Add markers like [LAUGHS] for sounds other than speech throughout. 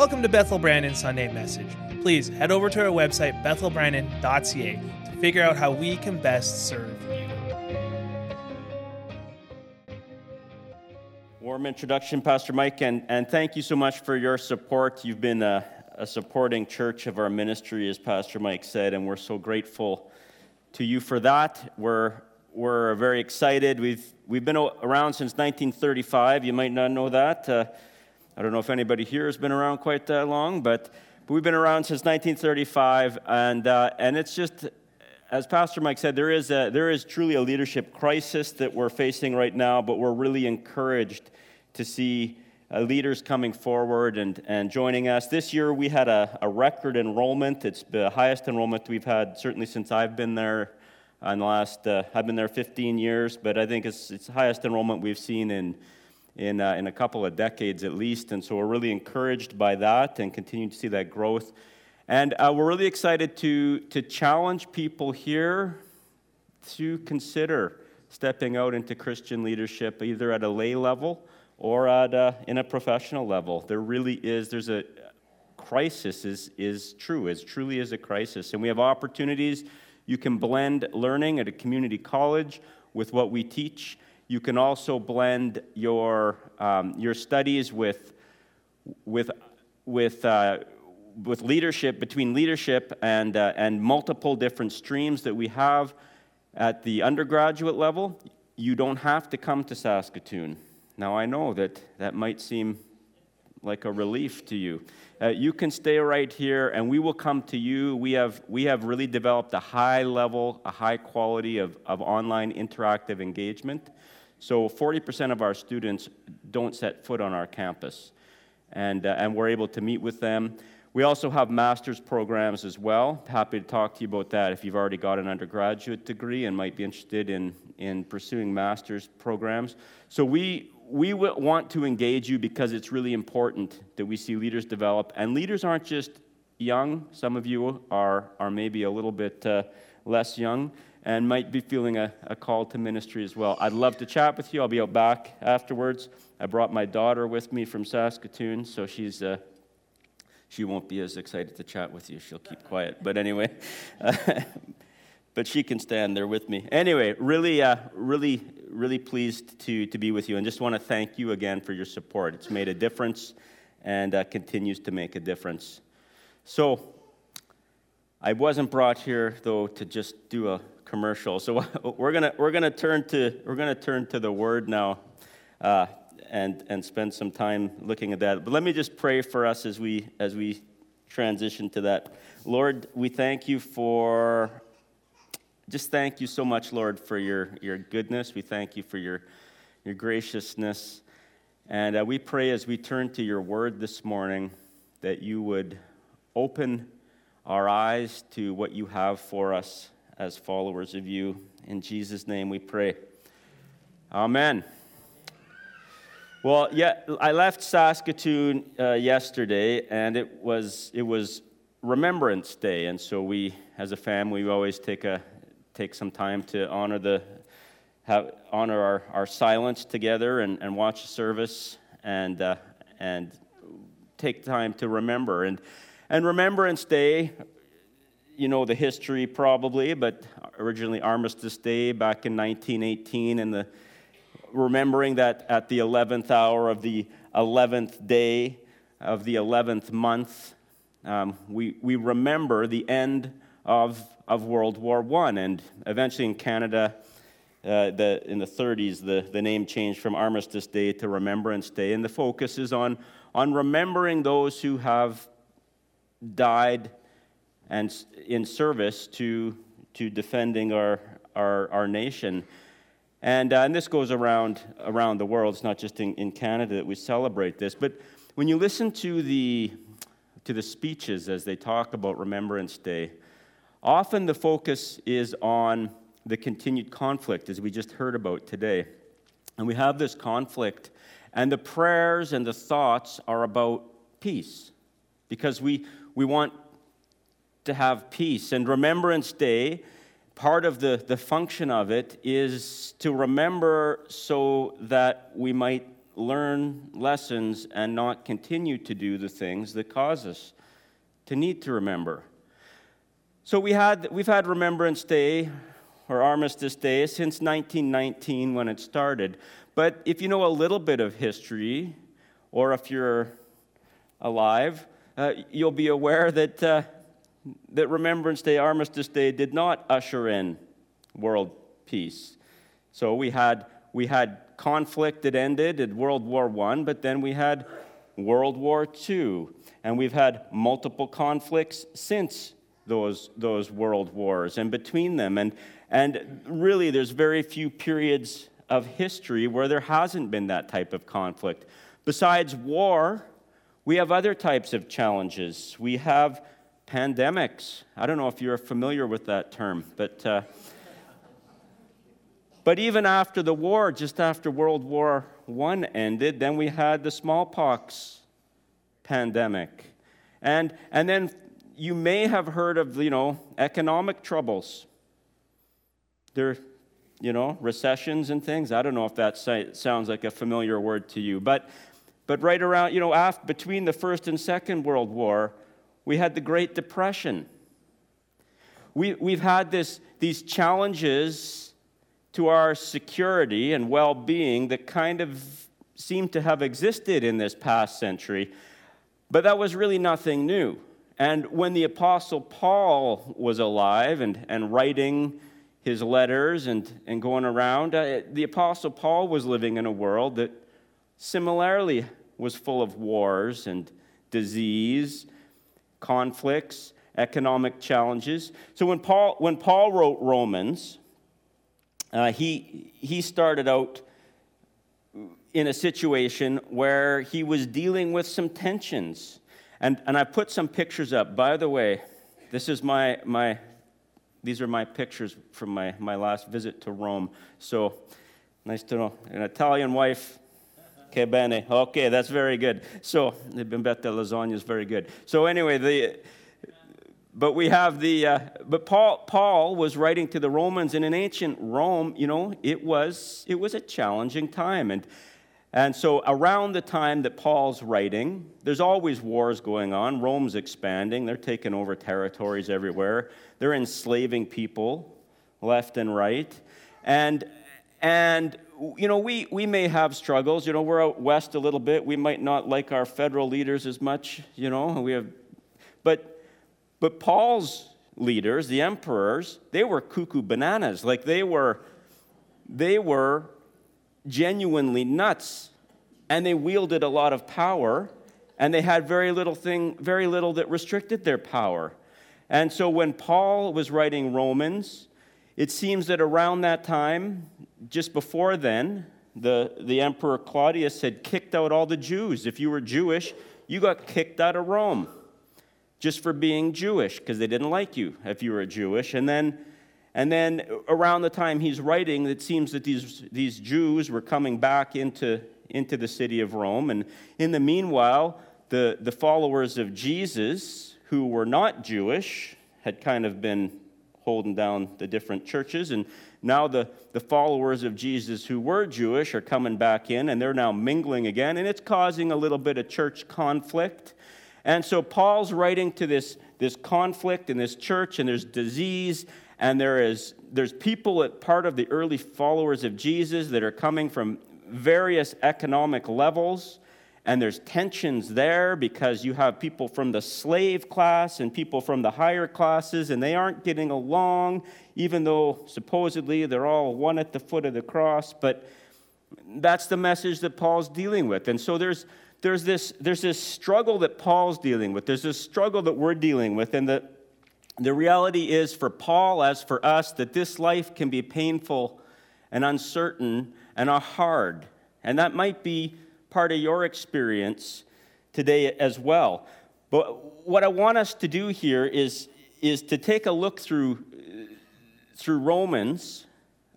Welcome to Bethel Brandon Sunday Message. Please head over to our website, bethelbrandon.ca, to figure out how we can best serve you. Warm introduction, Pastor Mike, and, and thank you so much for your support. You've been a, a supporting church of our ministry, as Pastor Mike said, and we're so grateful to you for that. We're, we're very excited. We've, we've been around since 1935. You might not know that. Uh, I don't know if anybody here has been around quite that long, but, we've been around since 1935, and, uh, and it's just, as Pastor Mike said, there is, a, there is truly a leadership crisis that we're facing right now, but we're really encouraged to see uh, leaders coming forward and, and joining us. This year we had a, a record enrollment. It's the highest enrollment we've had certainly since I've been there. In the last, uh, I've been there 15 years, but I think it's, it's the highest enrollment we've seen in in, uh, in a couple of decades at least. And so we're really encouraged by that and continue to see that growth. And uh, we're really excited to, to challenge people here to consider stepping out into Christian leadership, either at a lay level or at a, in a professional level. There really is, there's a crisis is, is true. It truly is a crisis. And we have opportunities. You can blend learning at a community college with what we teach you can also blend your, um, your studies with, with, with, uh, with leadership, between leadership and, uh, and multiple different streams that we have at the undergraduate level. You don't have to come to Saskatoon. Now, I know that that might seem like a relief to you. Uh, you can stay right here and we will come to you. We have, we have really developed a high level, a high quality of, of online interactive engagement. So 40% of our students don't set foot on our campus, and, uh, and we're able to meet with them. We also have master's programs as well. Happy to talk to you about that if you've already got an undergraduate degree and might be interested in, in pursuing master's programs. So we, we want to engage you because it's really important that we see leaders develop. And leaders aren't just young, some of you are, are maybe a little bit uh, less young and might be feeling a, a call to ministry as well. I'd love to chat with you. I'll be out back afterwards. I brought my daughter with me from Saskatoon, so she's uh, she won't be as excited to chat with you. She'll keep quiet. But anyway, [LAUGHS] uh, but she can stand there with me. Anyway, really, uh, really, really pleased to, to be with you and just want to thank you again for your support. It's made a difference and uh, continues to make a difference. So, I wasn't brought here, though, to just do a commercial. So [LAUGHS] we're gonna we're gonna turn to we're gonna turn to the Word now, uh, and and spend some time looking at that. But let me just pray for us as we as we transition to that. Lord, we thank you for just thank you so much, Lord, for your your goodness. We thank you for your your graciousness, and uh, we pray as we turn to your Word this morning that you would open our eyes to what you have for us as followers of you. In Jesus' name we pray. Amen. Well, yeah, I left Saskatoon uh, yesterday, and it was it was Remembrance Day, and so we, as a family, we always take a take some time to honor the have, honor our, our silence together and, and watch a service and uh, and take time to remember and and Remembrance Day you know the history probably, but originally Armistice Day back in 1918, and the remembering that at the 11th hour of the 11th day of the 11th month, um, we, we remember the end of, of World War I. And eventually in Canada, uh, the, in the 30s, the, the name changed from Armistice Day to Remembrance Day. And the focus is on, on remembering those who have died and in service to, to defending our, our, our nation. And, uh, and this goes around, around the world. It's not just in, in Canada that we celebrate this. But when you listen to the, to the speeches as they talk about Remembrance Day, often the focus is on the continued conflict, as we just heard about today. And we have this conflict, and the prayers and the thoughts are about peace because we, we want to have peace. And Remembrance Day, part of the, the function of it is to remember so that we might learn lessons and not continue to do the things that cause us to need to remember. So we had, we've had Remembrance Day or Armistice Day since 1919 when it started. But if you know a little bit of history, or if you're alive, uh, you'll be aware that, uh, that Remembrance Day, Armistice Day, did not usher in world peace. So we had, we had conflict that ended at World War I, but then we had World War II. And we've had multiple conflicts since those, those world wars and between them. And, and really, there's very few periods of history where there hasn't been that type of conflict. Besides war, we have other types of challenges. We have pandemics. I don't know if you're familiar with that term, but. Uh, but even after the war, just after World War I ended, then we had the smallpox pandemic. And, and then you may have heard of, you know, economic troubles. There, you know, recessions and things. I don't know if that sounds like a familiar word to you, but, but right around, you know, after, between the First and Second World War, we had the Great Depression. We, we've had this, these challenges to our security and well being that kind of seem to have existed in this past century, but that was really nothing new. And when the Apostle Paul was alive and, and writing his letters and, and going around, uh, the Apostle Paul was living in a world that similarly was full of wars and disease, conflicts, economic challenges. So when Paul, when Paul wrote Romans, uh, he, he started out in a situation where he was dealing with some tensions and, and I put some pictures up. By the way, this is my, my these are my pictures from my, my last visit to Rome. So nice to know. An Italian wife. Che bene. Okay, that's very good. So, the bimbetta lasagna is very good. So, anyway, the, but we have the, uh, but Paul, Paul was writing to the Romans, and in ancient Rome, you know, it was, it was a challenging time. And, and so, around the time that Paul's writing, there's always wars going on. Rome's expanding, they're taking over territories everywhere, they're enslaving people left and right. And, and you know, we, we may have struggles. You know, we're out west a little bit. We might not like our federal leaders as much, you know. We have, but, but Paul's leaders, the emperors, they were cuckoo bananas. Like they were, they were genuinely nuts, and they wielded a lot of power, and they had very little thing, very little that restricted their power. And so when Paul was writing Romans, it seems that around that time, just before then, the, the Emperor Claudius had kicked out all the Jews. If you were Jewish, you got kicked out of Rome just for being Jewish because they didn't like you if you were Jewish. And then and then around the time he's writing, it seems that these, these Jews were coming back into, into the city of Rome. And in the meanwhile, the, the followers of Jesus, who were not Jewish, had kind of been holding down the different churches. And now the, the followers of Jesus who were Jewish are coming back in, and they're now mingling again. And it's causing a little bit of church conflict. And so Paul's writing to this, this conflict in this church, and there's disease and there is there's people at part of the early followers of Jesus that are coming from various economic levels and there's tensions there because you have people from the slave class and people from the higher classes and they aren't getting along even though supposedly they're all one at the foot of the cross. But that's the message that Paul's dealing with. And so there's there's this there's this struggle that Paul's dealing with. There's this struggle that we're dealing with. And that the reality is for Paul, as for us, that this life can be painful and uncertain and hard. And that might be part of your experience today as well. But what I want us to do here is, is to take a look through, through Romans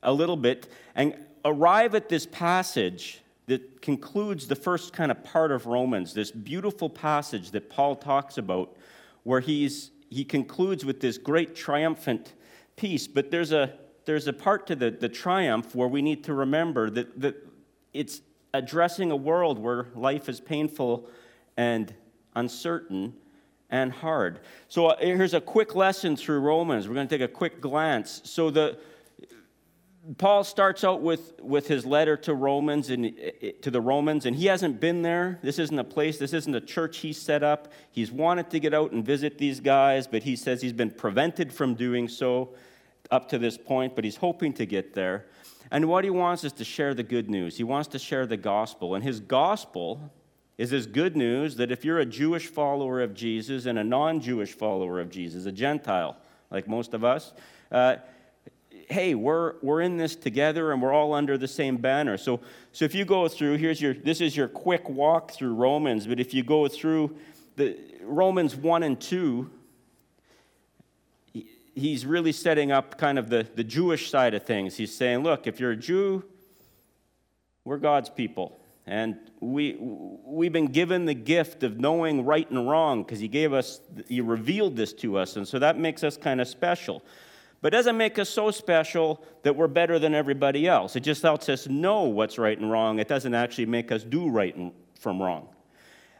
a little bit and arrive at this passage that concludes the first kind of part of Romans, this beautiful passage that Paul talks about, where he's he concludes with this great triumphant peace. But there's a, there's a part to the, the triumph where we need to remember that, that it's, addressing a world where life is painful and uncertain and hard. So uh, here's a quick lesson through Romans. We're going to take a quick glance. So the Paul starts out with, with his letter to Romans and to the Romans, and he hasn't been there. This isn't a place, this isn't a church he set up. He's wanted to get out and visit these guys, but he says he's been prevented from doing so up to this point, but he's hoping to get there. And what he wants is to share the good news. He wants to share the gospel. And his gospel is this good news that if you're a Jewish follower of Jesus and a non Jewish follower of Jesus, a Gentile like most of us, uh, hey, we're, we're in this together and we're all under the same banner. So, so if you go through, here's your, this is your quick walk through Romans, but if you go through the Romans 1 and 2, he's really setting up kind of the, the Jewish side of things. He's saying, look, if you're a Jew, we're God's people. And we, we've been given the gift of knowing right and wrong because he gave us, he revealed this to us. And so that makes us kind of special but doesn't make us so special that we're better than everybody else. It just helps us know what's right and wrong. It doesn't actually make us do right from wrong.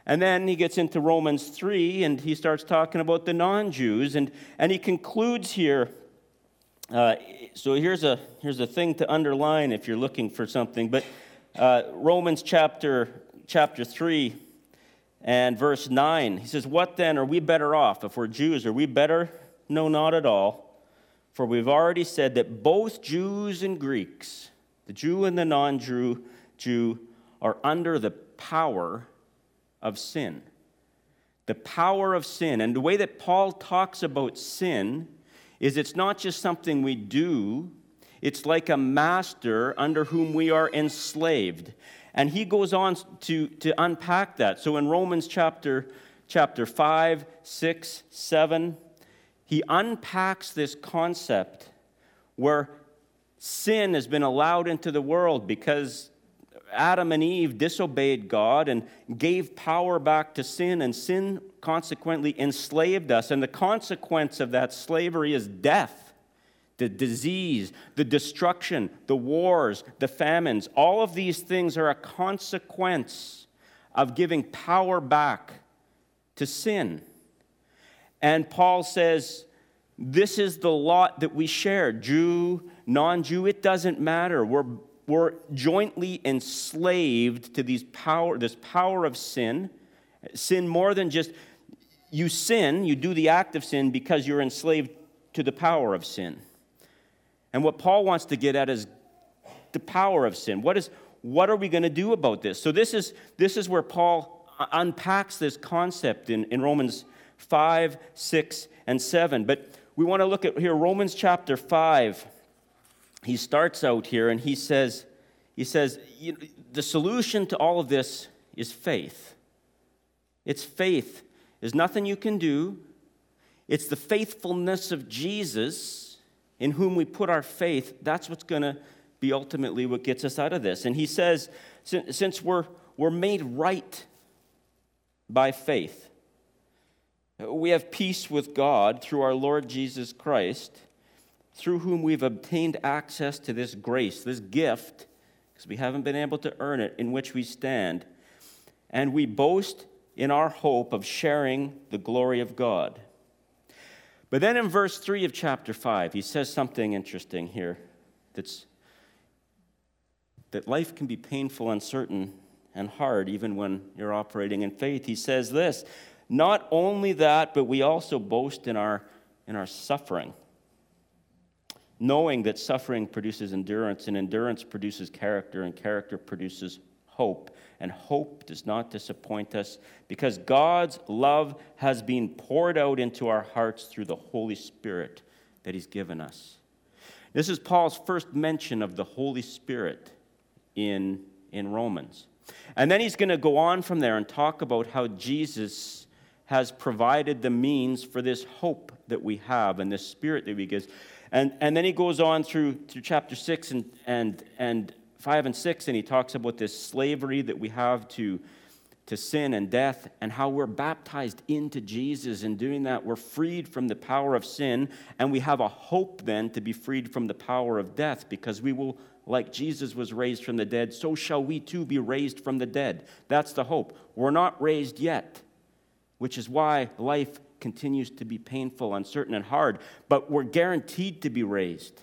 And then he gets into Romans 3 and he starts talking about the non Jews. And, and he concludes here. Uh, so here's a, here's a thing to underline if you're looking for something. But uh, Romans chapter, chapter 3 and verse 9, he says, What then? Are we better off? If we're Jews, are we better? No, not at all. For we've already said that both Jews and Greeks, the Jew and the non Jew, Jew, are under the power of sin. The power of sin. And the way that Paul talks about sin is it's not just something we do, it's like a master under whom we are enslaved. And he goes on to, to unpack that. So in Romans chapter, chapter 5, 6, 7, he unpacks this concept where sin has been allowed into the world because Adam and Eve disobeyed God and gave power back to sin, and sin consequently enslaved us. And the consequence of that slavery is death, the disease, the destruction, the wars, the famines. All of these things are a consequence of giving power back to sin. And Paul says, This is the lot that we share Jew, non Jew, it doesn't matter. We're, we're jointly enslaved to these power, this power of sin. Sin more than just you sin, you do the act of sin because you're enslaved to the power of sin. And what Paul wants to get at is the power of sin. What, is, what are we going to do about this? So, this is, this is where Paul unpacks this concept in, in Romans 5, 6, and 7. But we want to look at here Romans chapter 5. He starts out here and he says, he says, the solution to all of this is faith. It's faith. There's nothing you can do. It's the faithfulness of Jesus in whom we put our faith. That's what's going to be ultimately what gets us out of this. And he says, since we're, we're made right by faith, we have peace with God through our Lord Jesus Christ, through whom we've obtained access to this grace, this gift, because we haven't been able to earn it, in which we stand. And we boast in our hope of sharing the glory of God. But then in verse 3 of chapter 5, he says something interesting here that's that life can be painful, uncertain, and hard even when you're operating in faith. He says this not only that, but we also boast in our, in our suffering, knowing that suffering produces endurance, and endurance produces character, and character produces hope. And hope does not disappoint us because God's love has been poured out into our hearts through the Holy Spirit that He's given us. This is Paul's first mention of the Holy Spirit in, in Romans. And then he's going to go on from there and talk about how Jesus has provided the means for this hope that we have and this spirit that we give. And, and then he goes on through, through chapter 6 and, and, and 5 and 6, and he talks about this slavery that we have to, to sin and death, and how we're baptized into Jesus. And doing that, we're freed from the power of sin, and we have a hope then to be freed from the power of death because we will like Jesus was raised from the dead, so shall we too be raised from the dead. That's the hope. We're not raised yet, which is why life continues to be painful, uncertain, and hard, but we're guaranteed to be raised.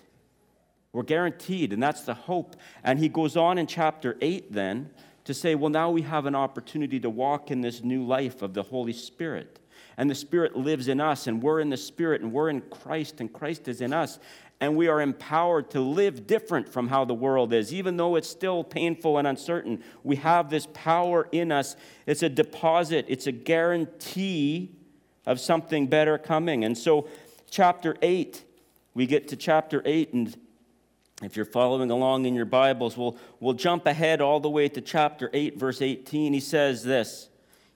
We're guaranteed, and that's the hope. And he goes on in chapter 8 then to say, well, now we have an opportunity to walk in this new life of the Holy Spirit. And the Spirit lives in us, and we're in the Spirit, and we're in Christ, and Christ is in us. And we are empowered to live different from how the world is. Even though it's still painful and uncertain, we have this power in us. It's a deposit, it's a guarantee of something better coming. And so, chapter 8, we get to chapter 8, and if you're following along in your Bibles, we'll, we'll jump ahead all the way to chapter 8, verse 18. He says this.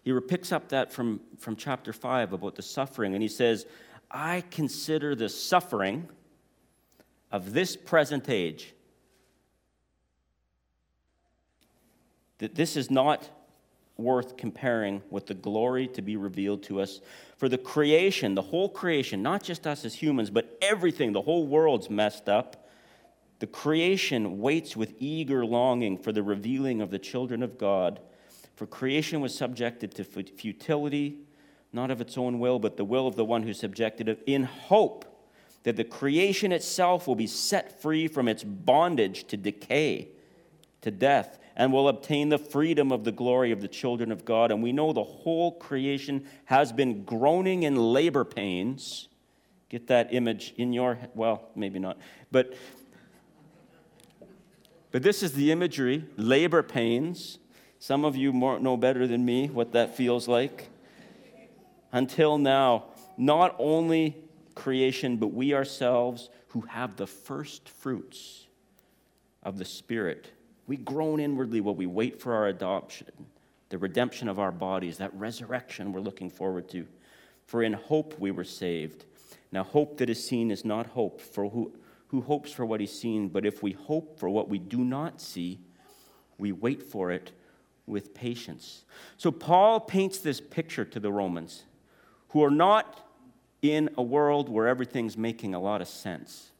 He picks up that from, from chapter 5 about the suffering, and he says, I consider the suffering of this present age that this is not worth comparing with the glory to be revealed to us. For the creation, the whole creation, not just us as humans, but everything, the whole world's messed up the creation waits with eager longing for the revealing of the children of God. For creation was subjected to futility, not of its own will, but the will of the one who subjected it, in hope that the creation itself will be set free from its bondage to decay, to death, and will obtain the freedom of the glory of the children of God. And we know the whole creation has been groaning in labor pains. Get that image in your, well, maybe not, but but this is the imagery labor pains. Some of you more, know better than me what that feels like. Until now, not only creation, but we ourselves who have the first fruits of the Spirit. We groan inwardly while we wait for our adoption, the redemption of our bodies, that resurrection we're looking forward to. For in hope we were saved. Now, hope that is seen is not hope, for who who hopes for what he's seen, but if we hope for what we do not see, we wait for it with patience. So Paul paints this picture to the Romans who are not in a world where everything's making a lot of sense.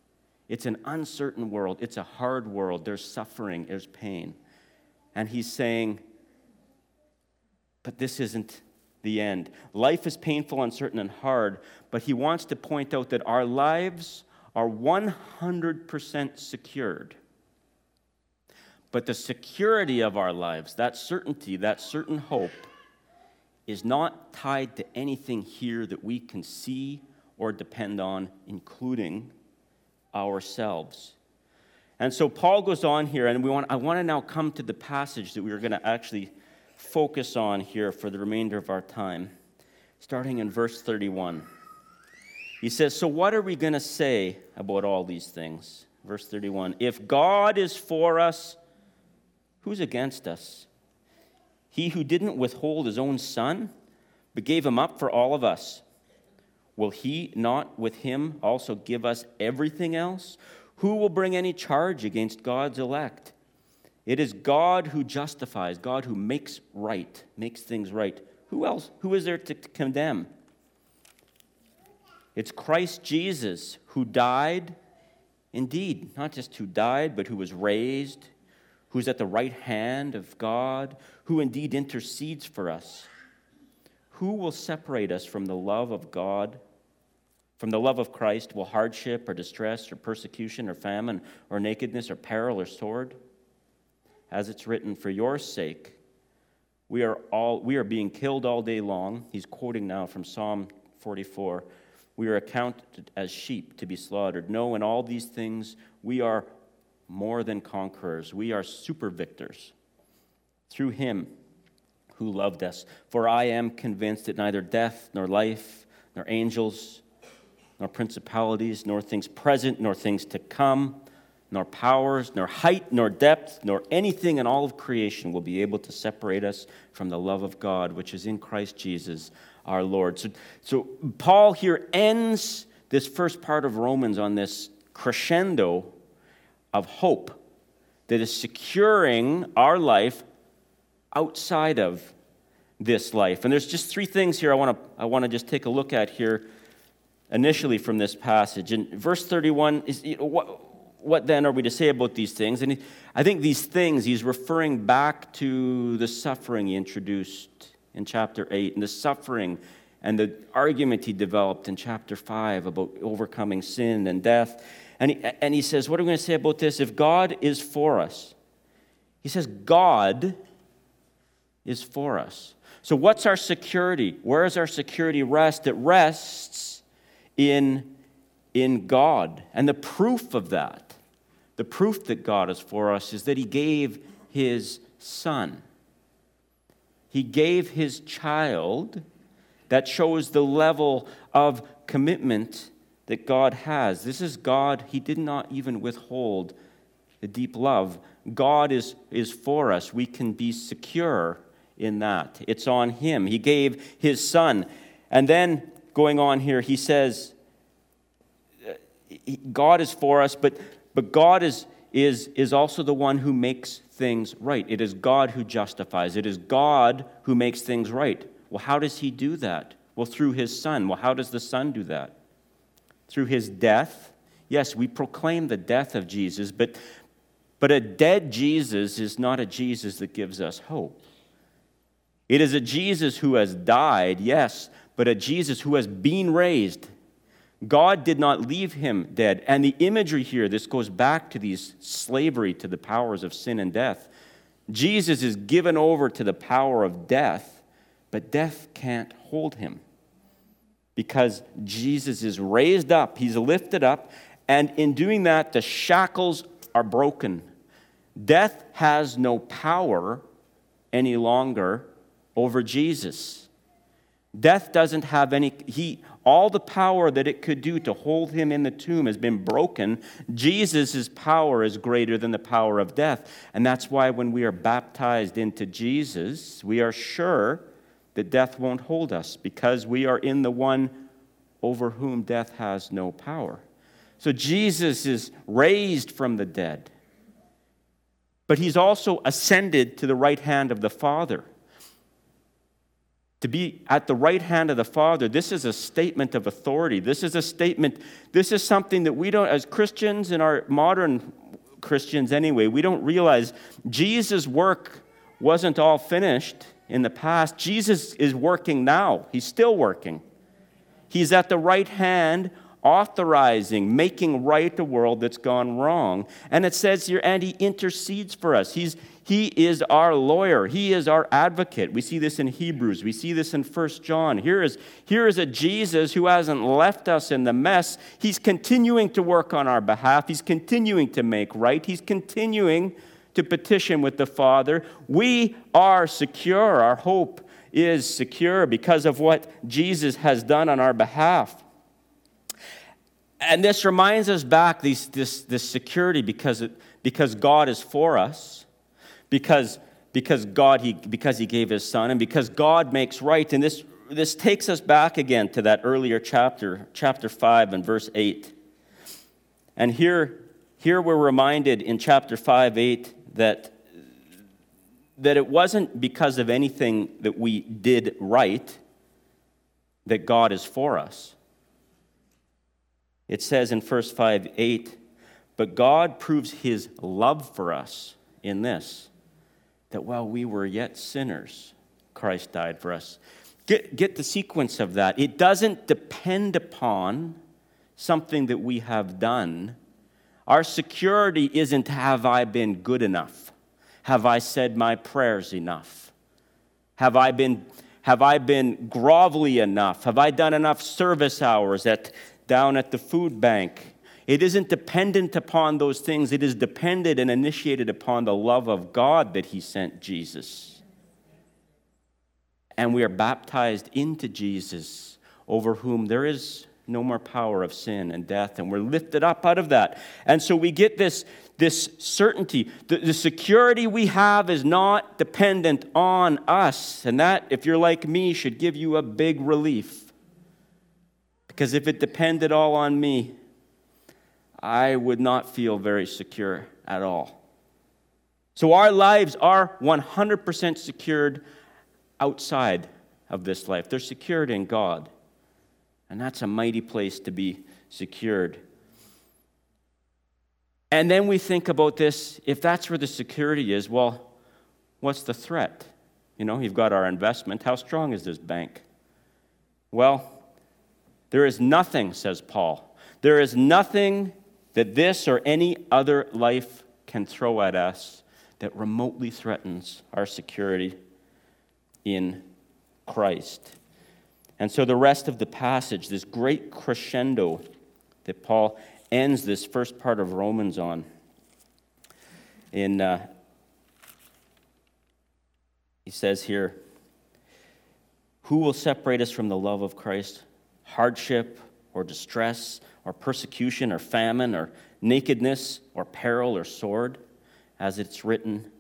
It's an uncertain world, it's a hard world, there's suffering, there's pain. And he's saying, but this isn't the end. Life is painful, uncertain, and hard, but he wants to point out that our lives are 100% secured. But the security of our lives, that certainty, that certain hope, is not tied to anything here that we can see or depend on, including ourselves. And so Paul goes on here, and we want, I want to now come to the passage that we are going to actually focus on here for the remainder of our time, starting in verse 31. He says, So what are we going to say about all these things? Verse 31 If God is for us, who's against us? He who didn't withhold his own son, but gave him up for all of us, will he not with him also give us everything else? Who will bring any charge against God's elect? It is God who justifies, God who makes right, makes things right. Who else? Who is there to condemn? It's Christ Jesus who died, indeed, not just who died, but who was raised, who's at the right hand of God, who indeed intercedes for us. Who will separate us from the love of God? From the love of Christ, will hardship or distress or persecution or famine or nakedness or peril or sword? As it's written, for your sake, we are, all, we are being killed all day long. He's quoting now from Psalm 44 we are accounted as sheep to be slaughtered. No, in all these things, we are more than conquerors. We are super victors through him who loved us. For I am convinced that neither death, nor life, nor angels, nor principalities, nor things present, nor things to come, nor powers, nor height, nor depth, nor anything in all of creation will be able to separate us from the love of God, which is in Christ Jesus our Lord. So, so Paul here ends this first part of Romans on this crescendo of hope that is securing our life outside of this life. And there's just three things here I want to I want to just take a look at here initially from this passage. In verse 31 is what what then are we to say about these things? And he, I think these things, he's referring back to the suffering he introduced in chapter 8 and the suffering and the argument he developed in chapter 5 about overcoming sin and death. And he, and he says, What are we going to say about this? If God is for us, he says, God is for us. So, what's our security? Where is our security rest? It rests in, in God. And the proof of that, the proof that God is for us, is that He gave His Son. He gave His child that shows the level of commitment that God has. This is God, He did not even withhold the deep love. God is, is for us. We can be secure in that. It's on Him. He gave His Son. And then going on here, He says, uh, God is for us, but, but God is, is, is also the one who makes things right. It is God who justifies, it is God who makes things right. Well, how does He do that? Well, through His Son. Well, how does the Son do that? Through His death. Yes, we proclaim the death of Jesus, but, but a dead Jesus is not a Jesus that gives us hope. It is a Jesus who has died, yes, but a Jesus who has been raised. God did not leave him dead. And the imagery here, this goes back to these slavery to the powers of sin and death. Jesus is given over to the power of death, but death can't hold him because Jesus is raised up, he's lifted up, and in doing that, the shackles are broken. Death has no power any longer over Jesus. Death doesn't have any, he, all the power that it could do to hold him in the tomb has been broken. Jesus' power is greater than the power of death. And that's why when we are baptized into Jesus, we are sure that death won't hold us because we are in the one over whom death has no power. So Jesus is raised from the dead, but he's also ascended to the right hand of the Father to be at the right hand of the Father, this is a statement of authority. This is a statement, this is something that we don't, as Christians in our modern Christians anyway, we don't realize Jesus' work wasn't all finished in the past. Jesus is working now, He's still working. He's at the right hand authorizing, making right a world that's gone wrong. And it says here, and he intercedes for us. He's, he is our lawyer. He is our advocate. We see this in Hebrews. We see this in First John. Here is, here is a Jesus who hasn't left us in the mess. He's continuing to work on our behalf. He's continuing to make right. He's continuing to petition with the Father. We are secure. Our hope is secure because of what Jesus has done on our behalf. And this reminds us back these, this, this security because, it, because God is for us, because, because God he, because he gave his son, and because God makes right. And this, this takes us back again to that earlier chapter, chapter 5 and verse 8. And here, here we're reminded in chapter 5, 8 that, that it wasn't because of anything that we did right that God is for us. It says in verse 5 8, but God proves his love for us in this, that while we were yet sinners, Christ died for us. Get, get the sequence of that. It doesn't depend upon something that we have done. Our security isn't have I been good enough? Have I said my prayers enough? Have I been, have I been grovelly enough? Have I done enough service hours at down at the food bank. It isn't dependent upon those things, it is dependent and initiated upon the love of God that He sent Jesus. And we are baptized into Jesus, over whom there is no more power of sin and death, and we're lifted up out of that. And so we get this, this certainty. The, the security we have is not dependent on us. And that, if you're like me, should give you a big relief. Because if it depended all on me, I would not feel very secure at all. So our lives are 100% secured outside of this life. They're secured in God. And that's a mighty place to be secured. And then we think about this if that's where the security is, well, what's the threat? You know, you've got our investment. How strong is this bank? Well, there is nothing, says Paul. There is nothing that this or any other life can throw at us that remotely threatens our security in Christ. And so the rest of the passage, this great crescendo that Paul ends this first part of Romans on, in uh, he says here, Who will separate us from the love of Christ? Hardship or distress or persecution or famine or nakedness or peril or sword? As it's written,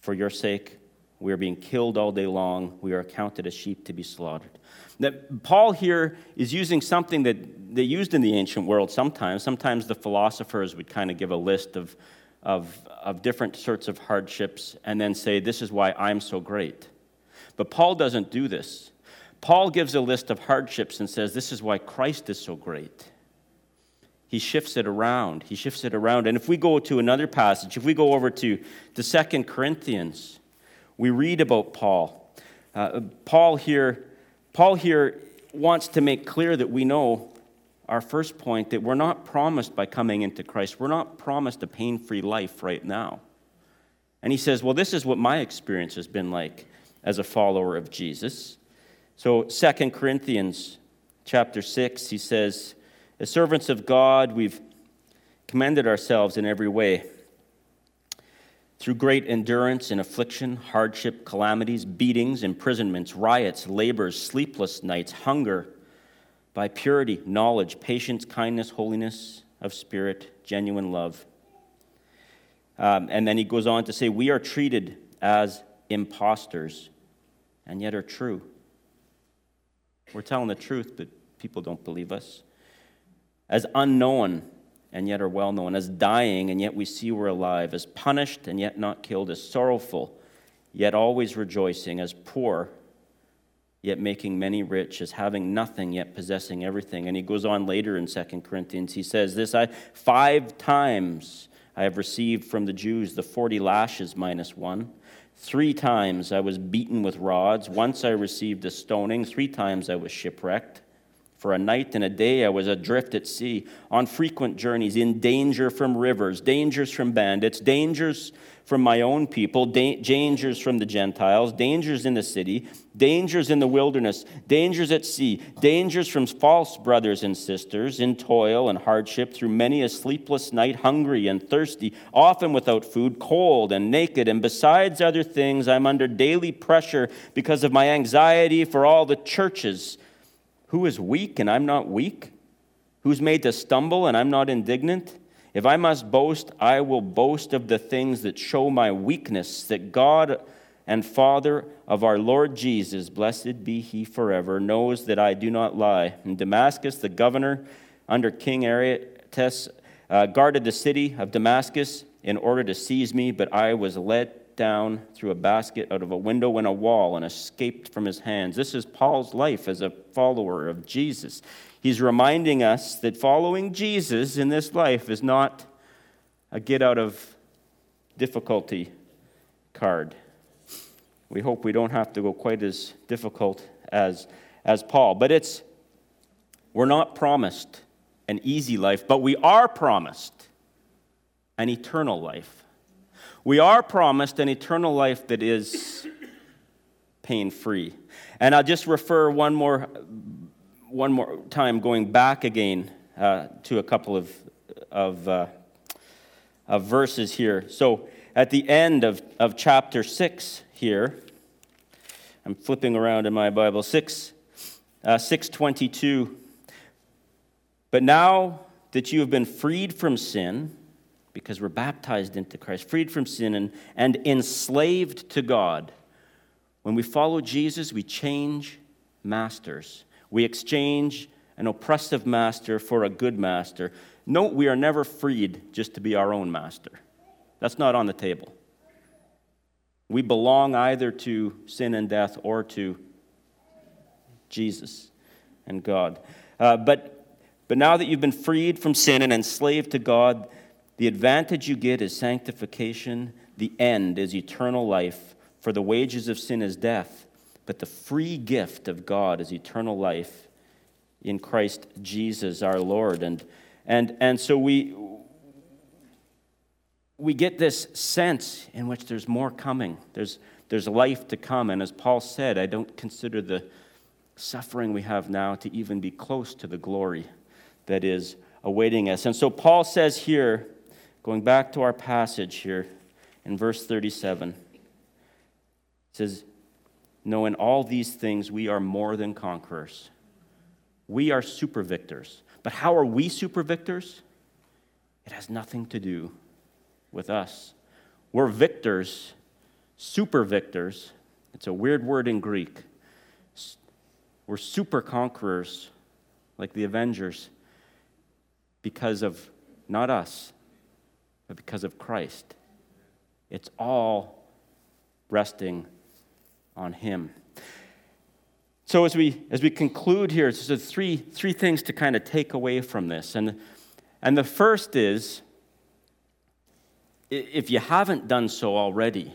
For your sake, we are being killed all day long. We are accounted as sheep to be slaughtered. That Paul here is using something that they used in the ancient world sometimes. Sometimes the philosophers would kind of give a list of of, of different sorts of hardships and then say, This is why I'm so great. But Paul doesn't do this. Paul gives a list of hardships and says, This is why Christ is so great. He shifts it around. He shifts it around. And if we go to another passage, if we go over to, to 2 Corinthians, we read about Paul. Uh, Paul here, Paul here wants to make clear that we know our first point that we're not promised by coming into Christ, we're not promised a pain free life right now. And he says, Well, this is what my experience has been like as a follower of Jesus. So, Second Corinthians chapter 6, he says, As servants of God, we've commended ourselves in every way. Through great endurance in affliction, hardship, calamities, beatings, imprisonments, riots, labors, sleepless nights, hunger by purity, knowledge, patience, kindness, holiness of spirit, genuine love. Um, and then he goes on to say, We are treated as impostors and yet are true. We're telling the truth, but people don't believe us. As unknown and yet are well known, as dying and yet we see we're alive, as punished and yet not killed, as sorrowful yet always rejoicing, as poor yet making many rich, as having nothing, yet possessing everything. And he goes on later in 2 Corinthians, he says this I five times I have received from the Jews the 40 lashes minus one. Three times I was beaten with rods. Once I received a stoning. Three times I was shipwrecked. For a night and a day I was adrift at sea, on frequent journeys, in danger from rivers, dangers from bandits, dangers from my own people, dangers from the Gentiles, dangers in the city, dangers in the wilderness, dangers at sea, dangers from false brothers and sisters, in toil and hardship, through many a sleepless night, hungry and thirsty, often without food, cold and naked, and besides other things, I'm under daily pressure because of my anxiety for all the churches. Who is weak and I'm not weak? Who's made to stumble and I'm not indignant? If I must boast, I will boast of the things that show my weakness, that God and Father of our Lord Jesus, blessed be he forever, knows that I do not lie. In Damascus, the governor under King Aretas uh, guarded the city of Damascus in order to seize me, but I was let down through a basket out of a window in a wall and escaped from his hands. This is Paul's life as a follower of Jesus. He's reminding us that following Jesus in this life is not a get out of difficulty card. We hope we don't have to go quite as difficult as, as Paul. But it's, we're not promised an easy life, but we are promised an eternal life. We are promised an eternal life that is pain free. And I'll just refer one more one more time going back again uh, to a couple of, of, uh, of verses here. So at the end of, of chapter 6 here, I'm flipping around in my Bible, 6, uh, 622. But now that you have been freed from sin, because we're baptized into Christ, freed from sin and, and enslaved to God, when we follow Jesus, we change masters. We exchange an oppressive master for a good master. Note we are never freed just to be our own master. That's not on the table. We belong either to sin and death or to Jesus and God. Uh, but, but now that you've been freed from sin and enslaved to God, The advantage you get is sanctification, the end is eternal life, for the wages of sin is death, but the free gift of God is eternal life in Christ Jesus our Lord. And, and, and so we, we get this sense in which there's more coming. There's, there's life to come. And as Paul said, I don't consider the suffering we have now to even be close to the glory that is awaiting us. And so Paul says here, going back to our passage here in verse 37, it says, No, in all these things we are more than conquerors. We are super victors. But how are we super victors? It has nothing to do with us. We're victors, super victors. It's a weird word in Greek. We're super conquerors, like the Avengers, because of not us, but because of Christ. It's all resting on Him. So as we as we conclude here, there's three three things to kind of take away from this, and and the first is if you haven't done so already,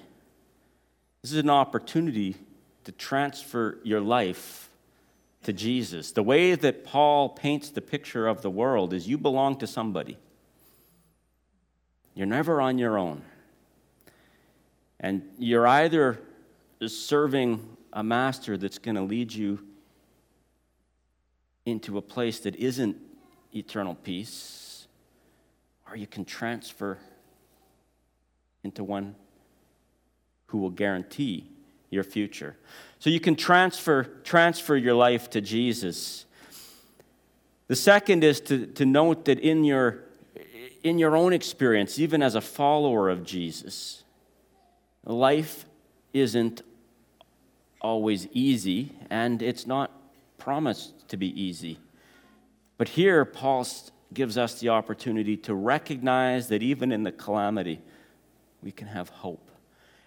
this is an opportunity to transfer your life to Jesus. The way that Paul paints the picture of the world is you belong to somebody. You're never on your own. And you're either serving a master that's going to lead you into a place that isn't eternal peace, or you can transfer into one who will guarantee your future. So you can transfer, transfer your life to Jesus. The second is to, to note that in your, in your own experience, even as a follower of Jesus, life isn't always easy, and it's not promised to be easy. But here, Paul gives us the opportunity to recognize that even in the calamity, we can have hope.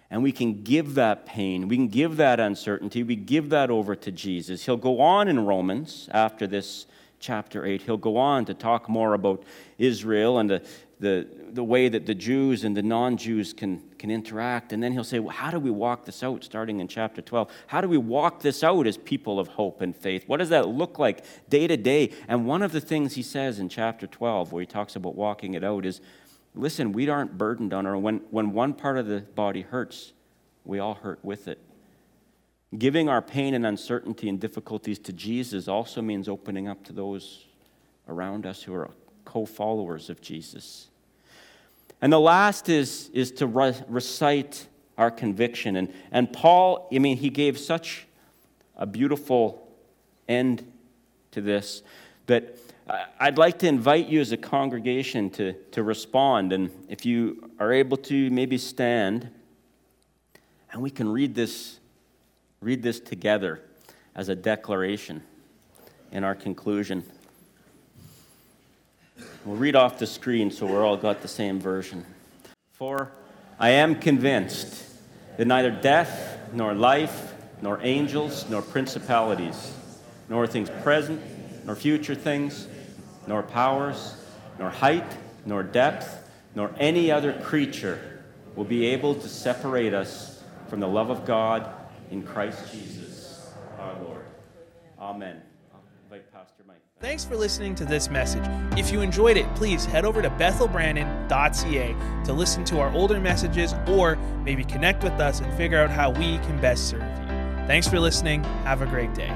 And we can give that pain, we can give that uncertainty, we give that over to Jesus. He'll go on in Romans after this chapter 8. He'll go on to talk more about Israel and the, the, the way that the Jews and the non Jews can, can interact. And then he'll say, well, How do we walk this out, starting in chapter 12? How do we walk this out as people of hope and faith? What does that look like day to day? And one of the things he says in chapter 12, where he talks about walking it out, is listen, we aren't burdened on our, when, when one part of the body hurts, we all hurt with it. Giving our pain and uncertainty and difficulties to Jesus also means opening up to those around us who are co followers of Jesus. And the last is, is to re- recite our conviction. And, and Paul, I mean, he gave such a beautiful end to this that I'd like to invite you as a congregation to, to respond. And if you are able to, maybe stand and we can read this, read this together as a declaration in our conclusion. We'll read off the screen so we're all got the same version. For I am convinced that neither death, nor life, nor angels, nor principalities, nor things present, nor future things, nor powers, nor height, nor depth, nor any other creature will be able to separate us from the love of God in Christ Jesus our Lord. Amen. Thanks for listening to this message. If you enjoyed it, please head over to bethelbrandon.ca to listen to our older messages or maybe connect with us and figure out how we can best serve you. Thanks for listening. Have a great day.